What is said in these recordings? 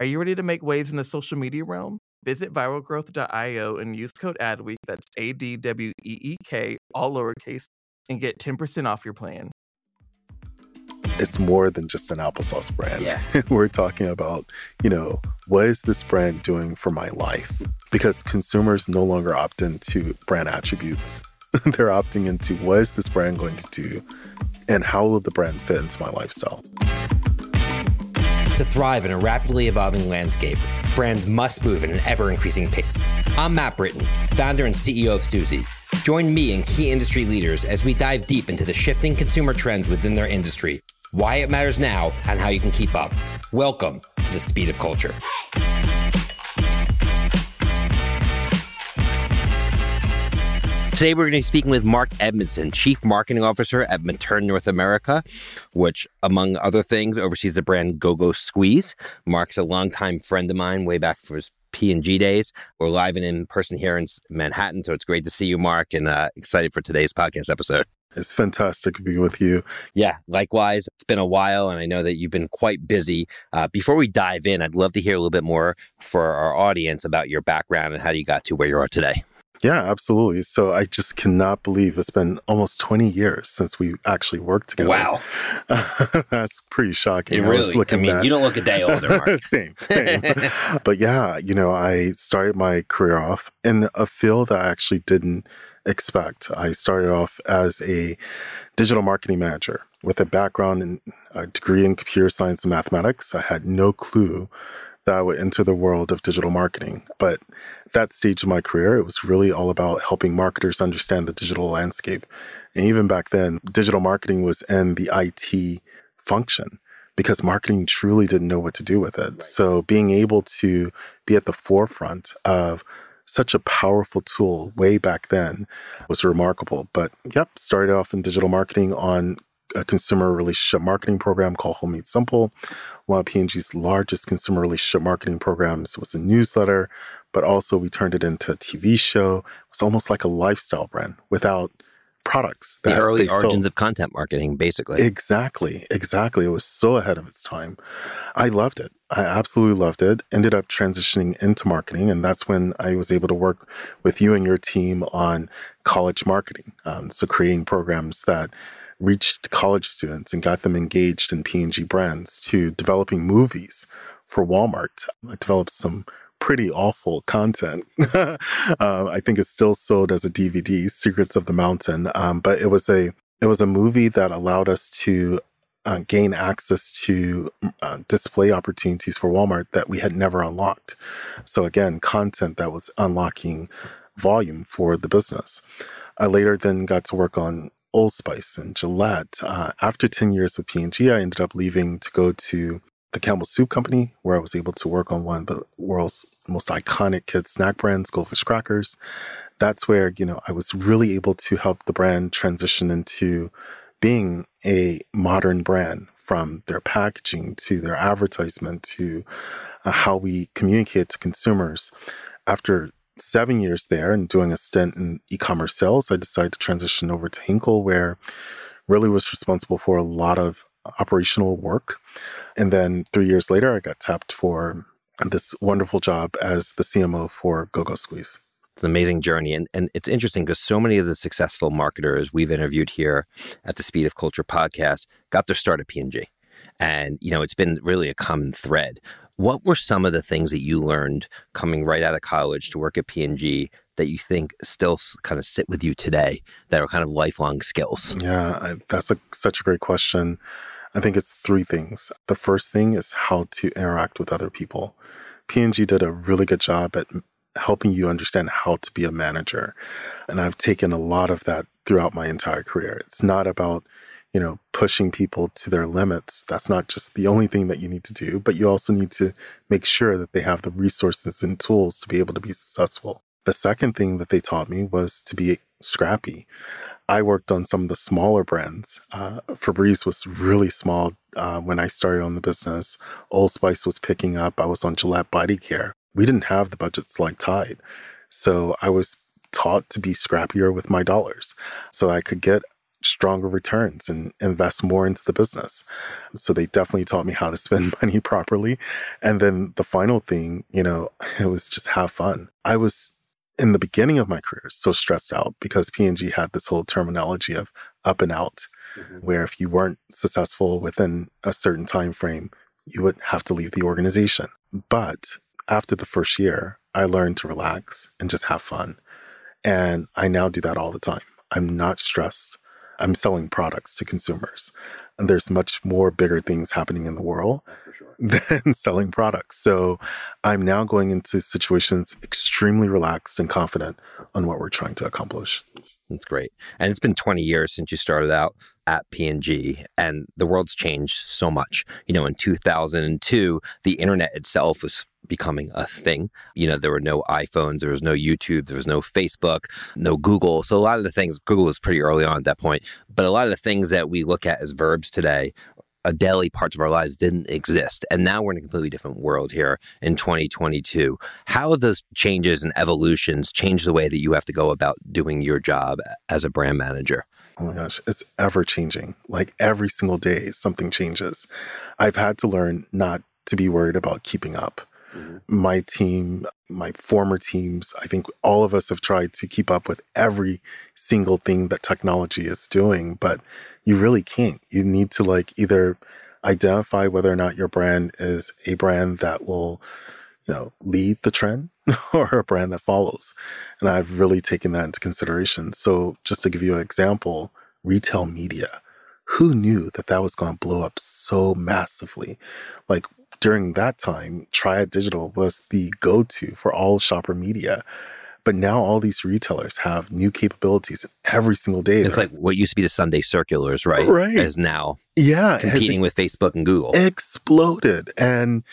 Are you ready to make waves in the social media realm? Visit viralgrowth.io and use code ADWEEK, that's A D W E E K, all lowercase, and get 10% off your plan. It's more than just an applesauce brand. Yeah. We're talking about, you know, what is this brand doing for my life? Because consumers no longer opt into brand attributes. They're opting into what is this brand going to do and how will the brand fit into my lifestyle? To thrive in a rapidly evolving landscape, brands must move at an ever increasing pace. I'm Matt Britton, founder and CEO of Suzy. Join me and key industry leaders as we dive deep into the shifting consumer trends within their industry, why it matters now, and how you can keep up. Welcome to the speed of culture. Today, we're going to be speaking with Mark Edmonson, Chief Marketing Officer at Materne North America, which, among other things, oversees the brand Go Go Squeeze. Mark's a longtime friend of mine, way back for his P&G days. We're live and in person here in Manhattan, so it's great to see you, Mark, and uh, excited for today's podcast episode. It's fantastic to be with you. Yeah, likewise. It's been a while, and I know that you've been quite busy. Uh, before we dive in, I'd love to hear a little bit more for our audience about your background and how you got to where you are today. Yeah, absolutely. So I just cannot believe it's been almost 20 years since we actually worked together. Wow. That's pretty shocking. It really, I, I mean, you don't look a day older, Mark. same, same. but yeah, you know, I started my career off in a field that I actually didn't expect. I started off as a digital marketing manager with a background in a degree in computer science and mathematics. I had no clue that I would enter the world of digital marketing. But that stage of my career, it was really all about helping marketers understand the digital landscape. And even back then, digital marketing was in the IT function because marketing truly didn't know what to do with it. Right. So being able to be at the forefront of such a powerful tool way back then was remarkable. But yep, started off in digital marketing on a consumer relationship marketing program called Home Made Simple. One of P&G's largest consumer relationship marketing programs was a newsletter, but also we turned it into a TV show. It was almost like a lifestyle brand without products. the early origins sold. of content marketing, basically. Exactly. Exactly. It was so ahead of its time. I loved it. I absolutely loved it. Ended up transitioning into marketing. And that's when I was able to work with you and your team on college marketing. Um, so creating programs that reached college students and got them engaged in P&G brands to developing movies for Walmart. I developed some pretty awful content. uh, I think it's still sold as a DVD, Secrets of the Mountain. Um, but it was a it was a movie that allowed us to uh, gain access to uh, display opportunities for Walmart that we had never unlocked. So again, content that was unlocking volume for the business. I later then got to work on Old Spice and Gillette. Uh, after 10 years of P&G, I ended up leaving to go to the Campbell Soup Company, where I was able to work on one of the world's most iconic kids snack brands, Goldfish Crackers. That's where, you know, I was really able to help the brand transition into being a modern brand from their packaging to their advertisement to uh, how we communicate to consumers. After seven years there and doing a stint in e-commerce sales, I decided to transition over to Hinkle, where really was responsible for a lot of operational work. And then three years later, I got tapped for this wonderful job as the CMO for GoGo Squeeze. It's an amazing journey. And, and it's interesting because so many of the successful marketers we've interviewed here at the Speed of Culture podcast got their start at P&G. And, you know, it's been really a common thread. What were some of the things that you learned coming right out of college to work at P&G that you think still kind of sit with you today that are kind of lifelong skills? Yeah, I, that's a, such a great question. I think it's three things. The first thing is how to interact with other people. P&G did a really good job at helping you understand how to be a manager. And I've taken a lot of that throughout my entire career. It's not about, you know, pushing people to their limits. That's not just the only thing that you need to do, but you also need to make sure that they have the resources and tools to be able to be successful. The second thing that they taught me was to be scrappy. I worked on some of the smaller brands. Uh, Febreze was really small uh, when I started on the business. Old Spice was picking up. I was on Gillette Body Care. We didn't have the budgets like Tide. So I was taught to be scrappier with my dollars so I could get stronger returns and invest more into the business. So they definitely taught me how to spend money properly. And then the final thing, you know, it was just have fun. I was in the beginning of my career so stressed out because P&G had this whole terminology of up and out mm-hmm. where if you weren't successful within a certain time frame you would have to leave the organization but after the first year I learned to relax and just have fun and I now do that all the time I'm not stressed I'm selling products to consumers and there's much more bigger things happening in the world sure. than selling products. So I'm now going into situations extremely relaxed and confident on what we're trying to accomplish. That's great. And it's been 20 years since you started out at P&G and the world's changed so much. You know, in 2002, the internet itself was becoming a thing. You know, there were no iPhones, there was no YouTube, there was no Facebook, no Google. So a lot of the things, Google was pretty early on at that point, but a lot of the things that we look at as verbs today daily parts of our lives didn't exist. And now we're in a completely different world here in 2022. How have those changes and evolutions changed the way that you have to go about doing your job as a brand manager? Oh my gosh, it's ever changing. Like every single day, something changes. I've had to learn not to be worried about keeping up. Mm-hmm. My team, my former teams, I think all of us have tried to keep up with every single thing that technology is doing, but you really can't. You need to like either identify whether or not your brand is a brand that will, you know, lead the trend or a brand that follows. And I've really taken that into consideration. So just to give you an example, retail media. Who knew that that was going to blow up so massively? Like during that time, Triad Digital was the go to for all shopper media. But now all these retailers have new capabilities every single day. It's like what used to be the Sunday circulars, right? Right. Is now yeah, competing with Facebook and Google. Exploded. And,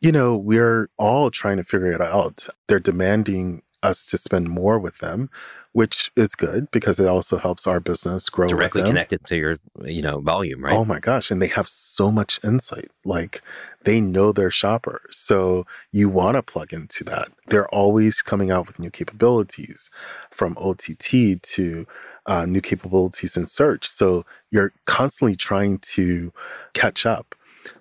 you know, we're all trying to figure it out. They're demanding us to spend more with them, which is good because it also helps our business grow directly connected to your you know volume right? Oh my gosh and they have so much insight like they know their shopper so you want to plug into that. They're always coming out with new capabilities from ott to uh, new capabilities in search so you're constantly trying to catch up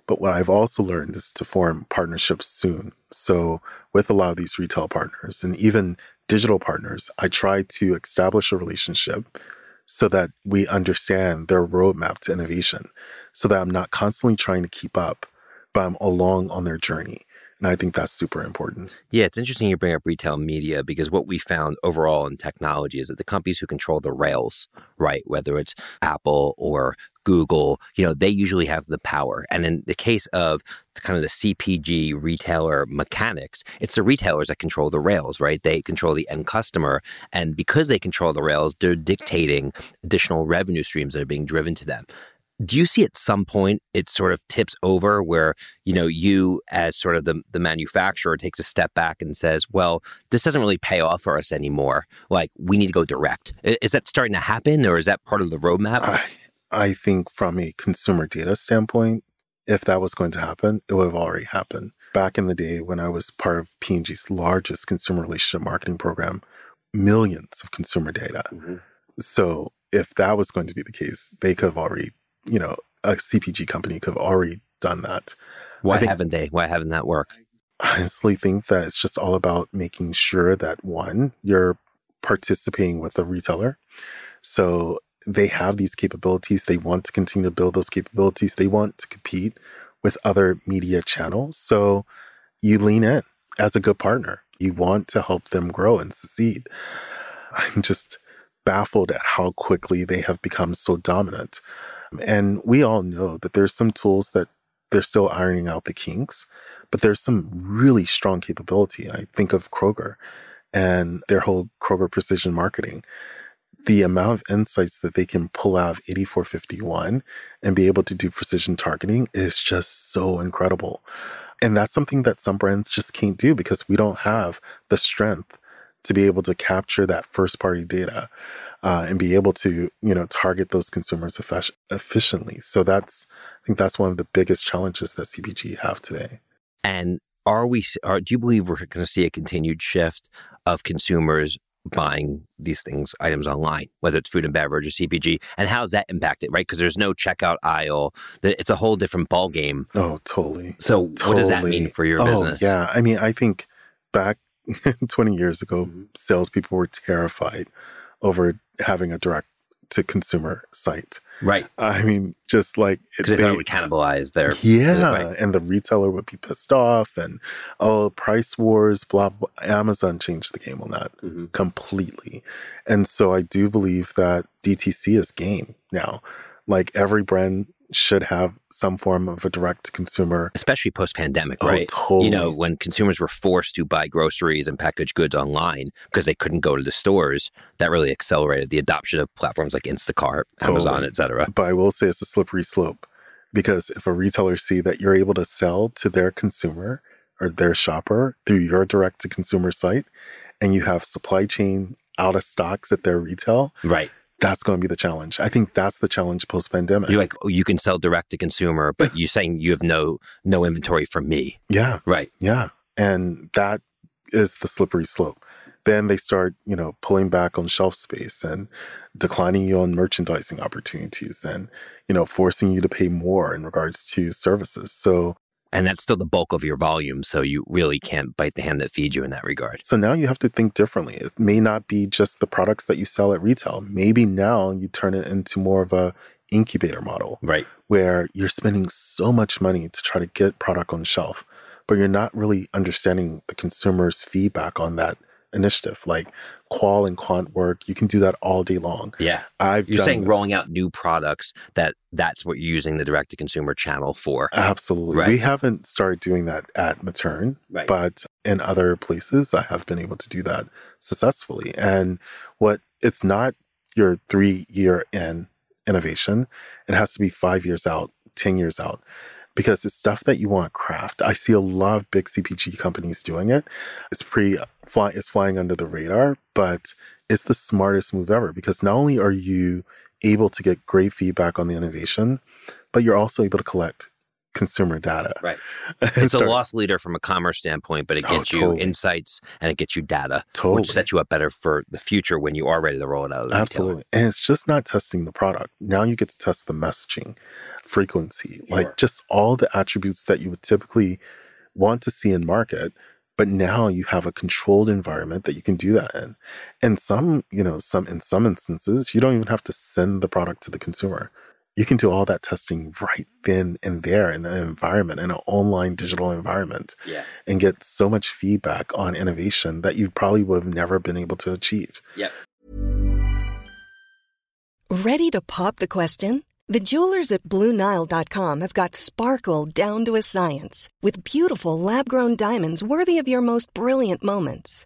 but what I've also learned is to form partnerships soon. So, with a lot of these retail partners and even digital partners, I try to establish a relationship so that we understand their roadmap to innovation, so that I'm not constantly trying to keep up, but I'm along on their journey. And I think that's super important. Yeah, it's interesting you bring up retail media because what we found overall in technology is that the companies who control the rails, right, whether it's Apple or Google, you know, they usually have the power. And in the case of kind of the CPG retailer mechanics, it's the retailers that control the rails, right? They control the end customer. And because they control the rails, they're dictating additional revenue streams that are being driven to them do you see at some point it sort of tips over where you know you as sort of the, the manufacturer takes a step back and says well this doesn't really pay off for us anymore like we need to go direct is that starting to happen or is that part of the roadmap i, I think from a consumer data standpoint if that was going to happen it would have already happened back in the day when I was part of P&G's largest consumer relationship marketing program, millions of consumer data. Mm-hmm. So if that was going to be the case, they could have already, you know, a CPG company could have already done that. Why think, haven't they? Why haven't that worked? I honestly think that it's just all about making sure that one, you're participating with a retailer. So they have these capabilities. They want to continue to build those capabilities. They want to compete with other media channels. So you lean in as a good partner. You want to help them grow and succeed. I'm just baffled at how quickly they have become so dominant. And we all know that there's some tools that they're still ironing out the kinks, but there's some really strong capability. I think of Kroger and their whole Kroger precision marketing. The amount of insights that they can pull out of 8451 and be able to do precision targeting is just so incredible. And that's something that some brands just can't do because we don't have the strength to be able to capture that first party data uh, and be able to, you know, target those consumers efficiently. So that's, I think that's one of the biggest challenges that CPG have today. And are we, are, do you believe we're going to see a continued shift of consumers buying these things, items online, whether it's food and beverage or CPG, and how's that impacted, right? Because there's no checkout aisle. It's a whole different ball game. Oh, totally. So totally. what does that mean for your oh, business? Yeah. I mean, I think back 20 years ago, mm-hmm. salespeople were terrified over having a direct to consumer site. Right. I mean, just like because they, they, thought it would cannibalize their yeah, right. and the retailer would be pissed off, and oh, price wars, blah blah. Amazon changed the game on that mm-hmm. completely, and so I do believe that DTC is game now. Like every brand should have some form of a direct consumer. Especially post pandemic, oh, right? Totally. You know, when consumers were forced to buy groceries and packaged goods online because they couldn't go to the stores, that really accelerated the adoption of platforms like Instacart, totally. Amazon, et cetera. But I will say it's a slippery slope because if a retailer see that you're able to sell to their consumer or their shopper through your direct to consumer site and you have supply chain out of stocks at their retail, right? That's going to be the challenge. I think that's the challenge post pandemic. You're like, oh, you can sell direct to consumer, but you're saying you have no no inventory from me. Yeah. Right. Yeah. And that is the slippery slope. Then they start, you know, pulling back on shelf space and declining you on merchandising opportunities and, you know, forcing you to pay more in regards to services. So and that's still the bulk of your volume. So you really can't bite the hand that feeds you in that regard. So now you have to think differently. It may not be just the products that you sell at retail. Maybe now you turn it into more of a incubator model. Right. Where you're spending so much money to try to get product on the shelf, but you're not really understanding the consumer's feedback on that initiative. Like qual and quant work. You can do that all day long. Yeah. I've You're saying this. rolling out new products that that's what you're using the direct to consumer channel for. Absolutely. Right. We haven't started doing that at Materne, right. but in other places I have been able to do that successfully. And what it's not your 3 year in innovation. It has to be 5 years out, 10 years out because it's stuff that you want to craft. I see a lot of big CPG companies doing it. It's pretty uh, fly, it's flying under the radar, but it's the smartest move ever because not only are you able to get great feedback on the innovation, but you're also able to collect consumer data. Right. It's a loss leader from a commerce standpoint, but it oh, gets oh, totally. you insights and it gets you data, totally. which sets you up better for the future when you are ready to roll it out. Absolutely. Retailer. And it's just not testing the product. Now you get to test the messaging, frequency, sure. like just all the attributes that you would typically want to see in market. But now you have a controlled environment that you can do that in. And some, you know, some in some instances, you don't even have to send the product to the consumer you can do all that testing right then and there in an environment, in an online digital environment, yeah. and get so much feedback on innovation that you probably would have never been able to achieve. Yep. Ready to pop the question? The jewelers at BlueNile.com have got sparkle down to a science with beautiful lab grown diamonds worthy of your most brilliant moments.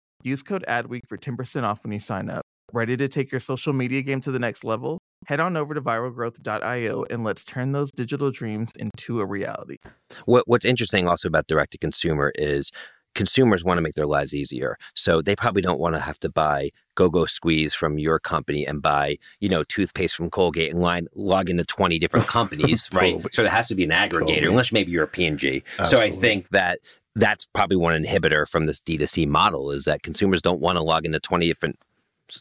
Use code ADWEEK for 10% off when you sign up. Ready to take your social media game to the next level? Head on over to viralgrowth.io and let's turn those digital dreams into a reality. What, what's interesting also about direct to consumer is consumers want to make their lives easier. So they probably don't want to have to buy go-go squeeze from your company and buy, you know, toothpaste from Colgate and line, log into 20 different companies, right? So it has to be an aggregator, Totally. unless maybe you're a P&G. So I think that that's probably one inhibitor from this D2C model is that consumers don't want to log into 20 different,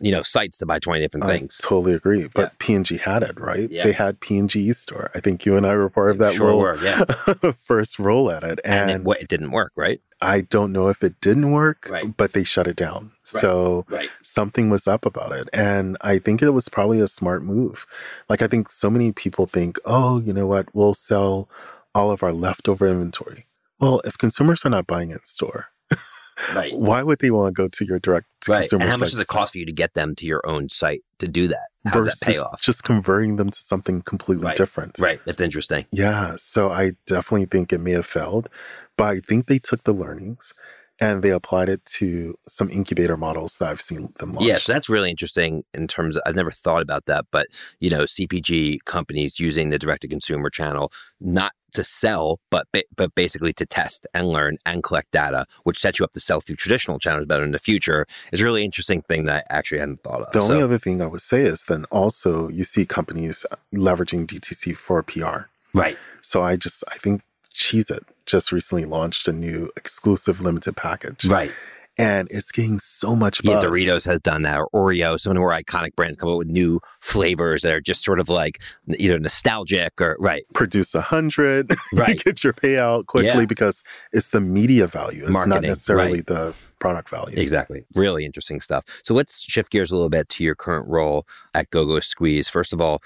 you know, sites to buy 20 different I things. totally agree. But Yeah. P&G had it, right? Yeah. They had P&G store. I think you and I were part of that Sure were, yeah. first roll at it. And, And, it, it didn't work, right? I don't know if it didn't work, Right. but they shut it down. Right. So Right. something was up about it. And I think it was probably a smart move. Like, I think so many people think, oh, you know what? We'll sell all of our leftover inventory. Well, if consumers are not buying in store, Right. why would they want to go to your direct to Right. consumer And how much does it cost for you to get them to your own site to do that? How versus that pay off? just converting them to something completely Right. different? Right. That's interesting. Yeah. So I definitely think it may have failed, but I think they took the learnings and they applied it to some incubator models that I've seen them launch. Yeah, so that's really interesting in terms of, I've never thought about that, but you know, CPG companies using the direct to consumer channel not to sell, but but basically to test and learn and collect data, which sets you up to sell through traditional channels better in the future, is a really interesting thing that I actually hadn't thought of. The only So- other thing I would say is then also you see companies leveraging DTC for PR. right, So I just, I think Cheez It just recently launched a new exclusive limited package. right. And it's getting so much buzz. Yeah. Doritos has done that, or Oreo. Some of the more iconic brands come up with new flavors that are just sort of like either nostalgic or right, Produce a hundred, Right. get your payout quickly Yeah. because it's the media value. It's not Marketing, necessarily right. the product value. Exactly. Really interesting stuff. So let's shift gears a little bit to your current role at GoGo Squeeze. First of all,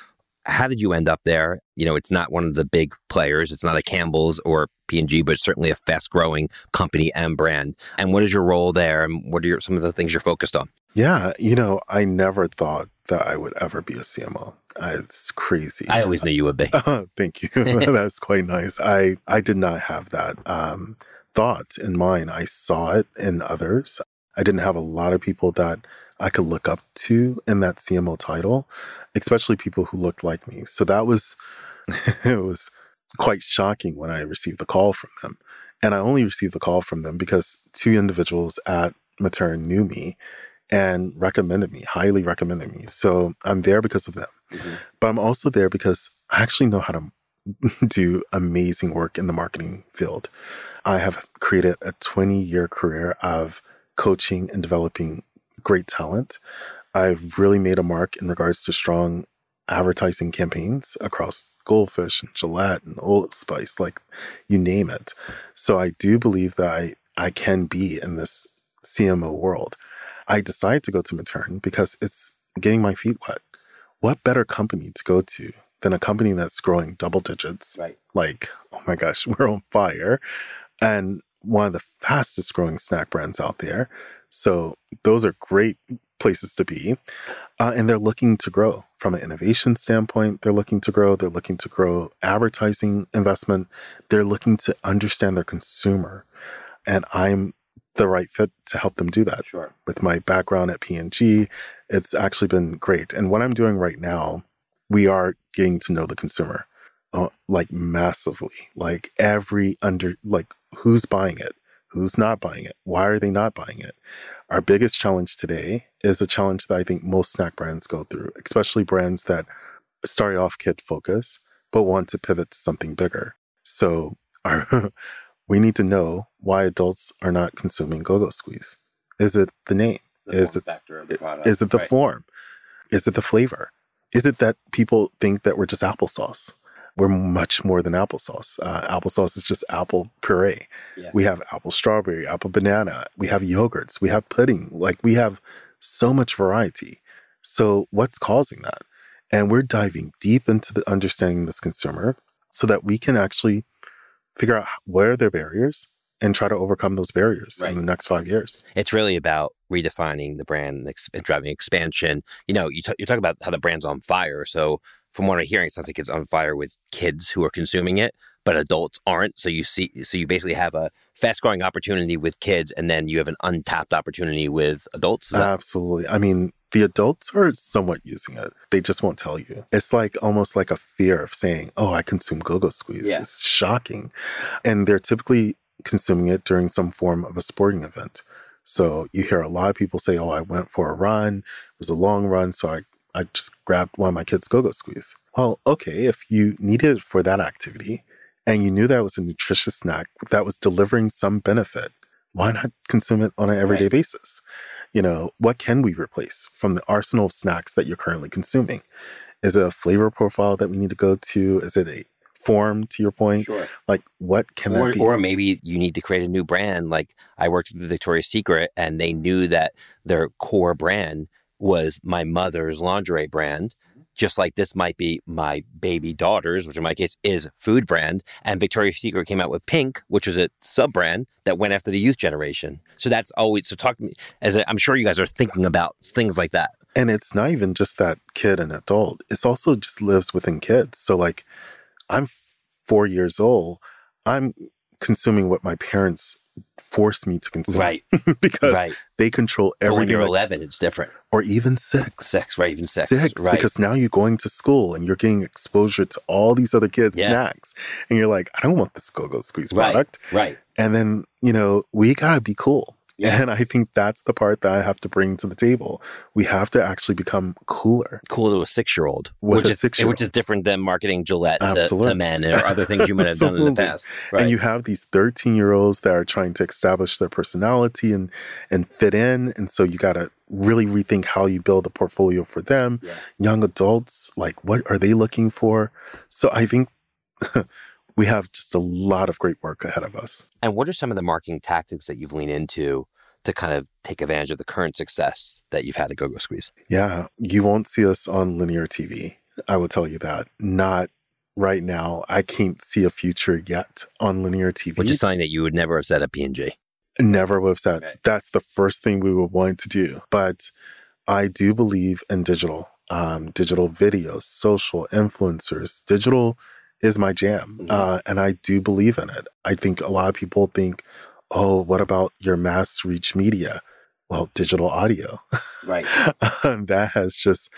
how did you end up there? You know, it's not one of the big players. It's not a Campbell's or P&G, but it's certainly a fast-growing company and brand. And what is your role there? And what are your, some of the things you're focused on? Yeah, you know, I never thought that I would ever be a CMO. It's crazy. I always knew you would be. Thank you. That's quite nice. I I did not have that um, thought in mind. I saw it in others. I didn't have a lot of people that I could look up to in that CMO title, especially people who looked like me. So that was it was quite shocking when I received the call from them. And I only received the call from them because two individuals at Materne knew me and recommended me, highly recommended me. So I'm there because of them. Mm-hmm. But I'm also there because I actually know how to do amazing work in the marketing field. I have created a 20 year career of coaching and developing great talent. I've really made a mark in regards to strong advertising campaigns across Goldfish and Gillette and Old Spice, like you name it. So I do believe that I, I can be in this CMO world. I decided to go to Materne because it's getting my feet wet. What better company to go to than a company that's growing double digits? Right. Like, oh my gosh, we're on fire. And one of the fastest growing snack brands out there. So those are great places to be. Uh, and they're looking to grow from an innovation standpoint. They're looking to grow. They're looking to grow advertising investment. They're looking to understand their consumer. And I'm the right fit to help them do that. Sure. With my background at P&G, it's actually been great. And what I'm doing right now, we are getting to know the consumer uh, like massively. Like every under, like who's buying it? Who's not buying it? Why are they not buying it? Our biggest challenge today is a challenge that I think most snack brands go through, especially brands that start off kid focus, but want to pivot to something bigger. So our, we need to know why adults are not consuming go-go squeeze. Is it the name? The is it factor of the product? is it the Right. form? Is it the flavor? Is it that people think that we're just applesauce? We're much more than applesauce. Uh, applesauce is just apple puree. Yeah. We have apple strawberry, apple banana. We have yogurts. We have pudding. Like we have so much variety. So what's causing that? And we're diving deep into the understanding this consumer so that we can actually figure out where are their barriers and try to overcome those barriers Right. in the next five years. It's really about redefining the brand and, ex- and driving expansion. You know, you, t- you talk about how the brand's on fire. So, from what I'm hearing, it sounds like it's on fire with kids who are consuming it, but adults aren't. So you see, so you basically have a fast growing opportunity with kids, and then you have an untapped opportunity with adults. That- Absolutely. I mean, the adults are somewhat using it. They just won't tell you. It's like almost like a fear of saying, "Oh, I consume go-go squeeze." Yeah. It's shocking, and they're typically consuming it during some form of a sporting event. So you hear a lot of people say, "Oh, I went for a run. It was a long run, so I I just grabbed one of my kids' go-go squeeze." Well, okay, if you needed it for that activity and you knew that was a nutritious snack that was delivering some benefit, why not consume it on an everyday Right. basis? You know, what can we replace from the arsenal of snacks that you're currently consuming? Is it a flavor profile that we need to go to? Is it a form, to your point? Sure. Like, what can or, that be? or maybe you need to create a new brand. Like I worked with Victoria's Secret, and they knew that their core brand was my mother's lingerie brand. Mm-hmm. Just like this might be my baby daughter's, which in my case is food brand. And Victoria's Secret came out with Pink, which was a sub brand that went after the youth generation. So that's always so talk to me as i I'm sure you guys are thinking about things like that. And it's not even just that kid and adult. It's also just lives within kids. So like I'm four years old. I'm consuming what my parents forced me to consume. Right. because right. They control But when everything. you're 11, it's different. or even six. Six, right? Even six. Six, right. because now you're going to school and you're getting exposure to all these other kids' Yeah. snacks. And you're like, I don't want this go-go squeeze Right. product. right. And then, you know, we gotta be cool. Yeah. And I think that's the part that I have to bring to the table. We have to actually become cooler. cool to a six year old, which is which is different than marketing Gillette to, to men or other things you might have done in the past. Right. And you have these 13 year olds that are trying to establish their personality and and fit in. And so you gotta really rethink how you build a portfolio for them. Yeah. Young adults, like what are they looking for? So I think we have just a lot of great work ahead of us. and what are some of the marketing tactics that you've leaned into to kind of take advantage of the current success that you've had at GoGo Squeeze? Yeah, you won't see us on linear TV. I will tell you that. Not right now. I can't see a future yet on linear TV. Which is something that you would never have said at P&G. Never would have said Right. that's the first thing we would want to do. But I do believe in digital, um, digital videos, social influencers. Digital is my jam, Mhm. uh, and I do believe in it. I think a lot of people think, "Oh, what about your mass reach media?" Well, digital audio Right. that has just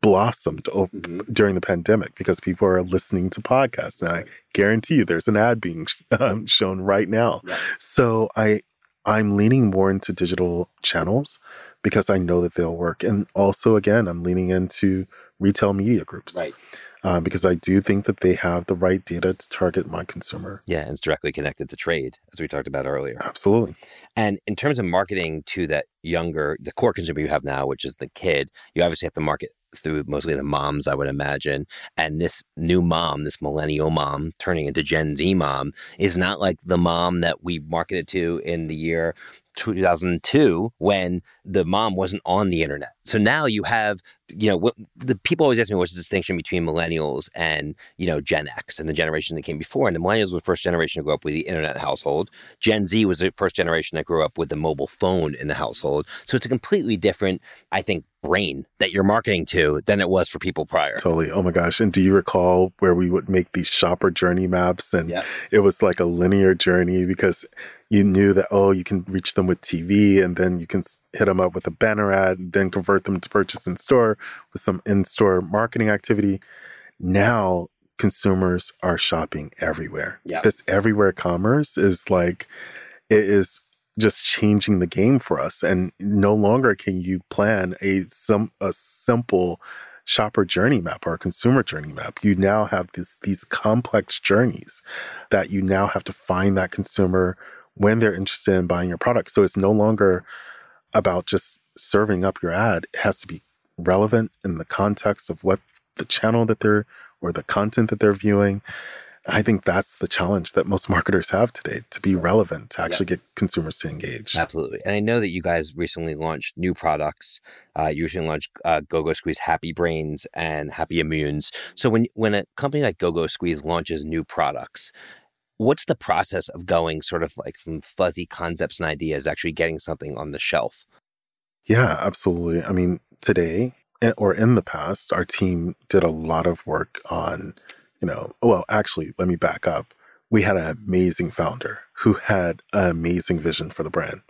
blossomed over, Mm-hmm. during the pandemic because people are listening to podcasts, and I guarantee you, there's an ad being um, shown right now. Right. So I I'm leaning more into digital channels because I know that they'll work. And also again, I'm leaning into retail media groups Right. Uh, because I do think that they have the right data to target my consumer. Yeah, and it's directly connected to trade, as we talked about earlier. Absolutely. And in terms of marketing to that younger, the core consumer you have now, which is the kid, you obviously have to market through mostly the moms, I would imagine. And this new mom, this millennial mom turning into Gen Z mom, is not like the mom that we marketed to in the year 2002 when the mom wasn't on the internet. So now you have, you know, what, the people always ask me what's the distinction between millennials and, you know, Gen X and the generation that came before. And the millennials were the first generation to grow up with the internet household. Gen Z was the first generation that grew up with the mobile phone in the household. So it's a completely different, I think, brain that you're marketing to than it was for people prior. Totally. Oh my gosh. And do you recall where we would make these shopper journey maps and it was like a linear journey because you knew that, oh, you can reach them with TV and then you can hit them up with a banner ad, and then convert them to purchase in store with some in store marketing activity. Now consumers are shopping everywhere. Yeah. This everywhere commerce is like, it is just changing the game for us. And no longer can you plan a some a simple shopper journey map or a consumer journey map. You now have this these complex journeys that you now have to find that consumer when they're interested in buying your product. So it's no longer about just serving up your ad. It has to be relevant in the context of what the channel that they're or the content that they're viewing. I think that's the challenge that most marketers have today to be relevant, to actually get consumers to engage. Absolutely. And I know that you guys recently launched new products. Uh, you recently launched uh, GoGo Squeeze Happy Brains and Happy Immunes. So when, when a company like GoGo Squeeze launches new products, what's the process of going sort of like from fuzzy concepts and ideas, actually getting something on the shelf? Yeah, absolutely. I mean, today eh, or in the past, our team did a lot of work on you know, well, actually, let me back up. We had an amazing founder who had an amazing vision for the brand.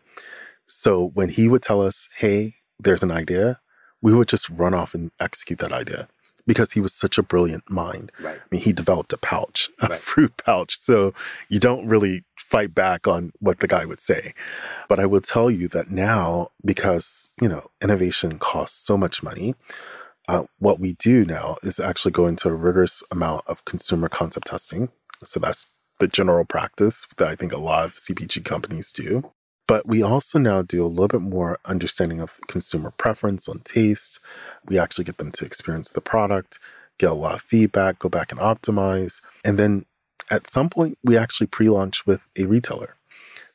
So when he would tell us, hey, there's an idea, we would just run off and execute that idea because he was such a brilliant mind. Right. I mean, he developed a pouch, a Right. fruit pouch. So you don't really fight back on what the guy would say. But I will tell you that now, because, you know, innovation costs so much money, uh, what we do now is actually go into a rigorous amount of consumer concept testing. So that's the general practice that I think a lot of CPG companies do. But we also now do a little bit more understanding of consumer preference on taste. We actually get them to experience the product, get a lot of feedback, go back and optimize. And then at some point, we actually pre launch with a retailer.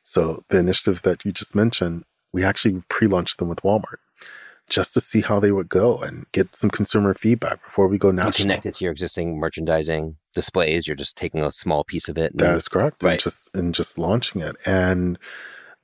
So the initiatives that you just mentioned, we actually pre launched them with Walmart just to see how they would go and get some consumer feedback before we go You national. connect it to your existing merchandising displays. You're just taking a small piece of it. and- That is correct. Right. And just and just launching it. And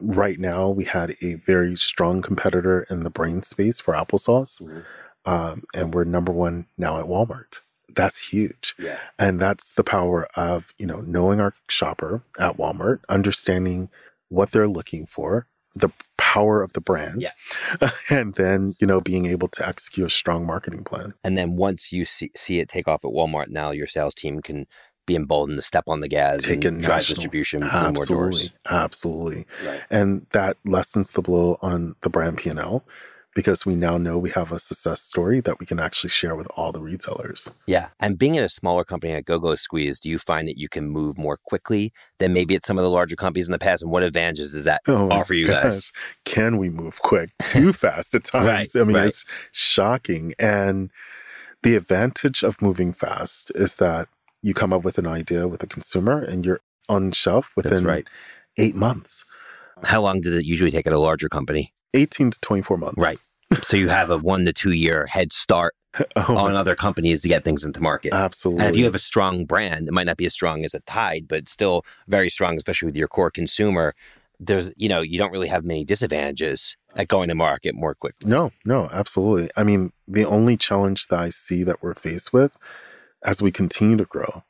right now we had a very strong competitor in the brain space for applesauce. Mm-hmm. Um, and we're number one now at Walmart. That's huge. Yeah. And that's the power of, you know, knowing our shopper at Walmart, understanding what they're looking for, the power of the brand. Yeah. and then, you know, being able to execute a strong marketing plan. And then once you see, see it take off at Walmart, now your sales team can be emboldened to step on the gas Take and drive national. distribution more doors. Absolutely. Right. And that lessens the blow on the brand P&L because we now know we have a success story that we can actually share with all the retailers. Yeah. And being at a smaller company like GoGo Squeeze, do you find that you can move more quickly than maybe at some of the larger companies in the past? And what advantages does that Oh offer you guys? Can we move quick? Too fast at times. Right, I mean, right. it's shocking. And the advantage of moving fast is that you come up with an idea with a consumer and you're on shelf That's within right. eight months, How long does it usually take at a larger company? 18 to 24 months. Right. So you have a one to two year head start Oh, on other companies to get things into market. absolutely. And if you have a strong brand, it might not be as strong as a Tide, but still very strong, especially with your core consumer. There's, you know, you don't really have many disadvantages at going to market more quickly. No, no, absolutely. I mean, the only challenge that I see that we're faced with as we continue to grow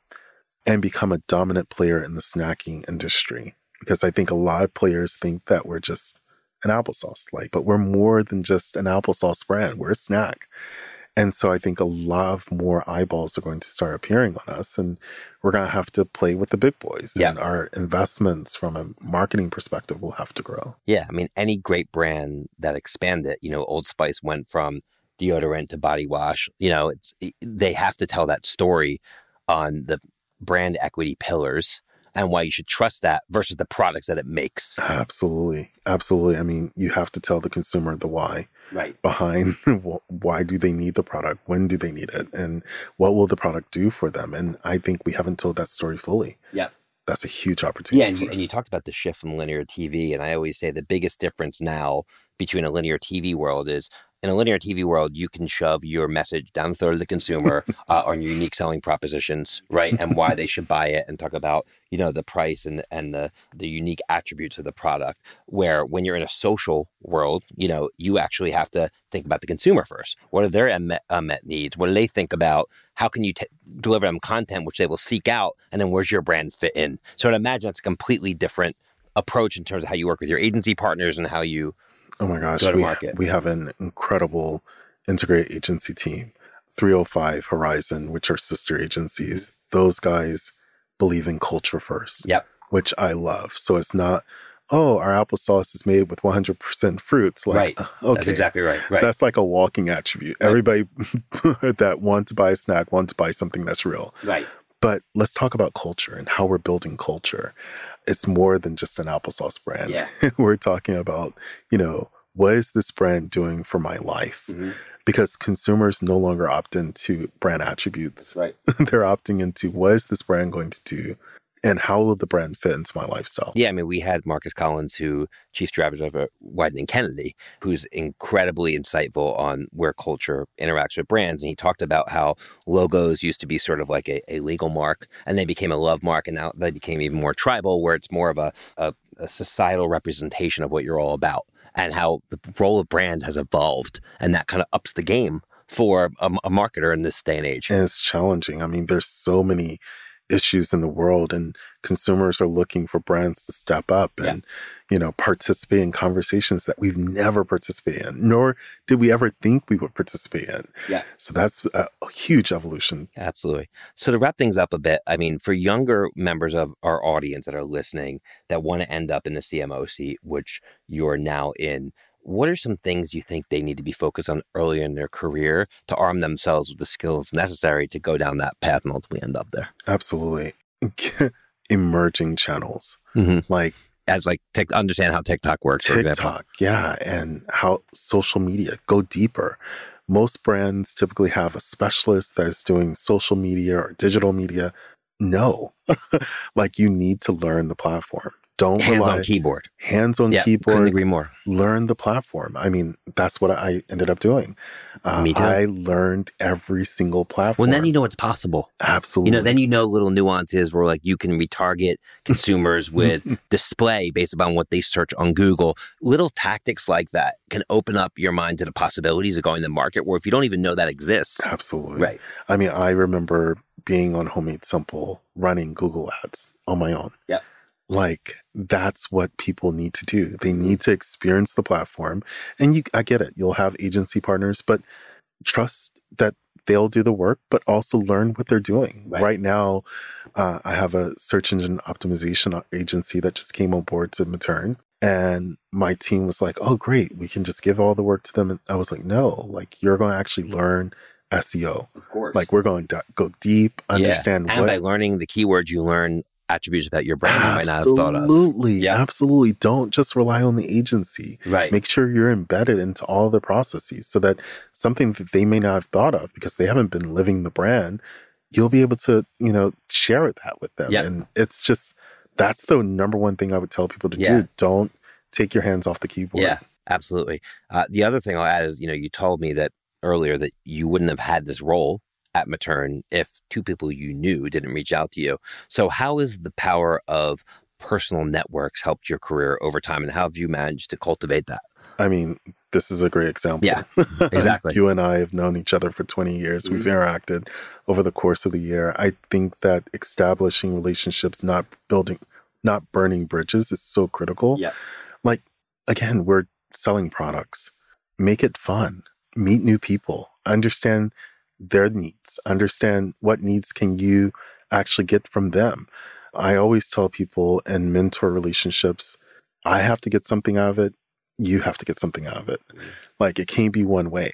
and become a dominant player in the snacking industry, because I think a lot of players think that we're just an applesauce, like, but we're more than just an applesauce brand. We're a snack. And so I think a lot of more eyeballs are going to start appearing on us and we're going to have to play with the big boys. Yeah. And our investments from a marketing perspective will have to grow. Yeah. I mean, any great brand that expanded, you know, Old Spice went from deodorant to body wash, you know, it's, they have to tell that story on the brand equity pillars and why you should trust that versus the products that it makes. Absolutely. Absolutely. I mean, you have to tell the consumer the why Right. behind why do they need the product? When do they need it? And what will the product do for them? And I think we haven't told that story fully. Yeah. That's a huge opportunity Yeah, and for you, and you talked about the shift from linear TV, and I always say the biggest difference now between a linear TV world is in a linear TV world, you can shove your message down the throat of the consumer uh, on your unique selling propositions, right, and why they should buy it, and talk about you know the price and and the the unique attributes of the product. Where when you're in a social world, you know you actually have to think about the consumer first. What are their unmet, unmet needs? What do they think about? How can you t- deliver them content which they will seek out, and then where's your brand fit in? So I'd imagine that's a completely different approach in terms of how you work with your agency partners and how you oh my gosh. go to we, market. we have an incredible integrated agency team 305 Horizon, which are sister agencies. Mm-hmm. Those guys believe in culture first. Yep. which I love. So it's not, oh, our applesauce is made with 100% fruits. Like, right. okay. That's exactly right. Right. That's like a walking attribute. Right. Everybody that wants to buy a snack wants to buy something that's real. right. But let's talk about culture and how we're building culture. It's more than just an applesauce brand. Yeah. we're talking about, you know, what is this brand doing for my life? Mhm. Because consumers no longer opt into brand attributes. Right. They're opting into what is this brand going to do and how will the brand fit into my lifestyle? Yeah, I mean, we had Marcus Collins, who chief strategist over uh, Wieden and Kennedy, who's incredibly insightful on where culture interacts with brands. And he talked about how logos used to be sort of like a, a legal mark, and they became a love mark, and now they became even more tribal, where it's more of a, a, a societal representation of what you're all about, and how the role of brand has evolved, and that kind of ups the game for a, a marketer in this day and age. And it's challenging. I mean, there's so many issues in the world and consumers are looking for brands to step up Yeah. and you know participate in conversations that we've never participated in nor did we ever think we would participate in Yeah. so that's a huge evolution Absolutely. So to wrap things up a bit, I mean, for younger members of our audience that are listening that want to end up in the CMO seat, which you're now in, what are some things you think they need to be focused on early in their career to arm themselves with the skills necessary to go down that path and ultimately end up there? absolutely emerging channels Mm-hmm. like As like tic- understand how TikTok works, for example. TikTok, yeah, and how social media go deeper. Most brands typically have a specialist that is doing social media or digital media. No, like you need to learn the platform. Don't Hands rely on keyboard. hands on yeah, couldn't keyboard. agree more. Learn the platform. I mean, that's what I ended up doing. Uh, Me too. I learned every single platform. Well, then you know it's possible. absolutely. You know, then you know little nuances where like you can retarget consumers with display based upon what they search on Google. Little tactics like that can open up your mind to the possibilities of going to market where if you don't even know that exists. absolutely. Right. I mean, I remember being on Homemade Simple running Google ads on my own. Yep. Like that's what people need to do. They need to experience the platform. And you I get it. You'll have agency partners, but trust that they'll do the work, but also learn what they're doing. Right. Right, now, uh, I have a search engine optimization agency that just came on board to Materne. And my team was like, oh, great. We can just give all the work to them. And I was like, no, like you're going to actually learn SEO. Of course. Like we're going to go deep, understand And what. by learning the keywords, you learn attributes about your brand you might not have thought of. Absolutely. Yeah. Absolutely. Don't just rely on the agency. Right. Make sure you're embedded into all the processes so that something that they may not have thought of because they haven't been living the brand, you'll be able to, you know, share that with them. Yep. And it's just, that's the number one thing I would tell people to Yeah. do. Don't take your hands off the keyboard. Yeah, absolutely. Uh, the other thing I'll add is, you know, you told me that earlier that you wouldn't have had this role at Materne if two people you knew didn't reach out to you. So, how has the power of personal networks helped your career over time, and how have you managed to cultivate that? I mean, this is a great example. Yeah, exactly. you and I have known each other for 20 years. We've mm-hmm. interacted over the course of the year. I think that establishing relationships, not building, not burning bridges is so critical. Yeah. Like, again, we're selling products. Make it fun. Meet new people. Understand their needs. Understand what needs can you actually get from them. I always tell people in mentor relationships, I have to get something out of it. You have to get something out of it. Mm-hmm. Like it can't be one way.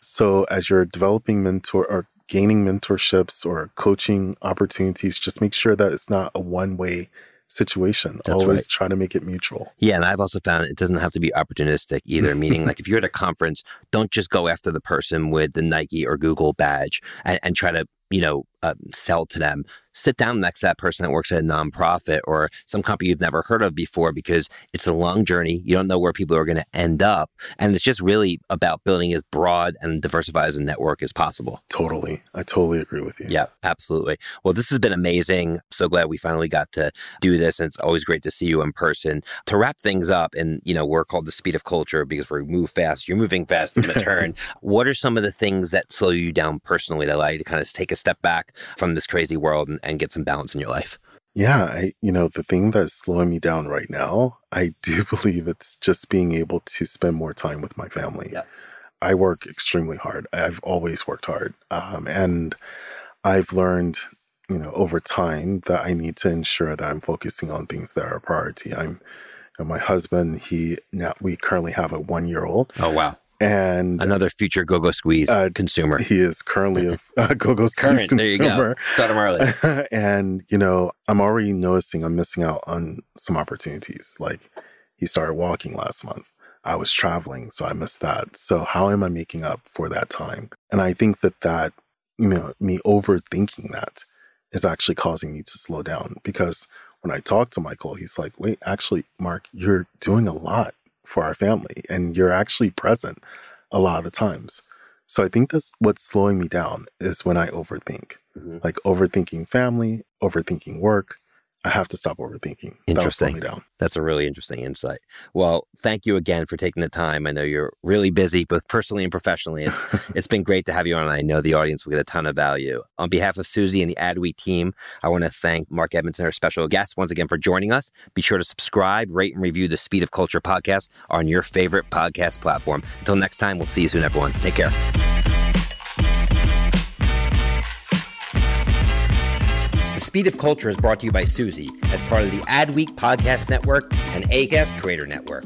So as you're developing mentor or gaining mentorships or coaching opportunities, just make sure that it's not a one way situation. That's Always right. try to make it mutual. Yeah, and I've also found it doesn't have to be opportunistic either. meaning, like if you're at a conference, don't just go after the person with the Nike or Google badge and, and try to, you know, uh, sell to them. Sit down next to that person that works at a nonprofit or some company you've never heard of before because it's a long journey. You don't know where people are going to end up, and it's just really about building as broad and diversified as a network as possible. Totally. I totally agree with you. Yeah, absolutely. Well, this has been amazing. So glad we finally got to do this. And it's always great to see you in person. To wrap things up, and you know, we're called the speed of culture because we move fast. You're moving fast in turn. what are some of the things that slow you down personally that allow you to kind of take a step back from this crazy world and, and get some balance in your life? Yeah, I you know, the thing that's slowing me down right now, I do believe it's just being able to spend more time with my family. Yeah. I work extremely hard. I've always worked hard. Um, and I've learned, you know, over time that I need to ensure that I'm focusing on things that are a priority. I'm, And my husband, he now we currently have a one year old. Oh wow! And another future GoGo squeeZ uh, consumer. He is currently a, a GoGo squeeZ consumer. There you go. Start him early. and you know, I'm already noticing I'm missing out on some opportunities. Like he started walking last month. I was traveling, so I missed that. So how am I making up for that time? And I think that that you know me overthinking that is actually causing me to slow down because when I talk to Michael, he's like, wait, actually, Mark, you're doing a lot for our family and you're actually present a lot of the times. So I think that's what's slowing me down is when I overthink, mm-hmm. like overthinking family, overthinking work, I have to stop overthinking. Interesting. That's a really interesting insight. Well, thank you again for taking the time. I know you're really busy, both personally and professionally. It's it's been great to have you on. I know the audience will get a ton of value. On behalf of Suzy and the Adweek team, I want to thank Mark Edmonson, our special guest, once again for joining us. Be sure to subscribe, rate, and review the Speed of Culture podcast on your favorite podcast platform. Until next time, we'll see you soon, everyone. Take care. Speed of Culture is brought to you by Suzy as part of the Adweek Podcast Network and Acast Creator Network.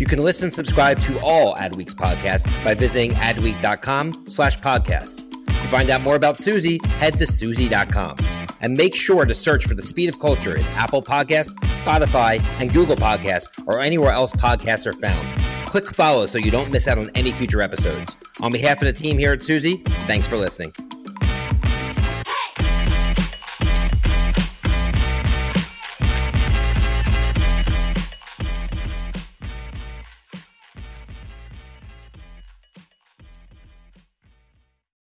You can listen and subscribe to all Adweek's podcasts by visiting adweek.com slash podcasts. To find out more about Suzy, head to Suzy.com. And make sure to search for the Speed of Culture in Apple Podcasts, Spotify, and Google Podcasts, or anywhere else podcasts are found. Click follow so you don't miss out on any future episodes. On behalf of the team here at Suzy, thanks for listening.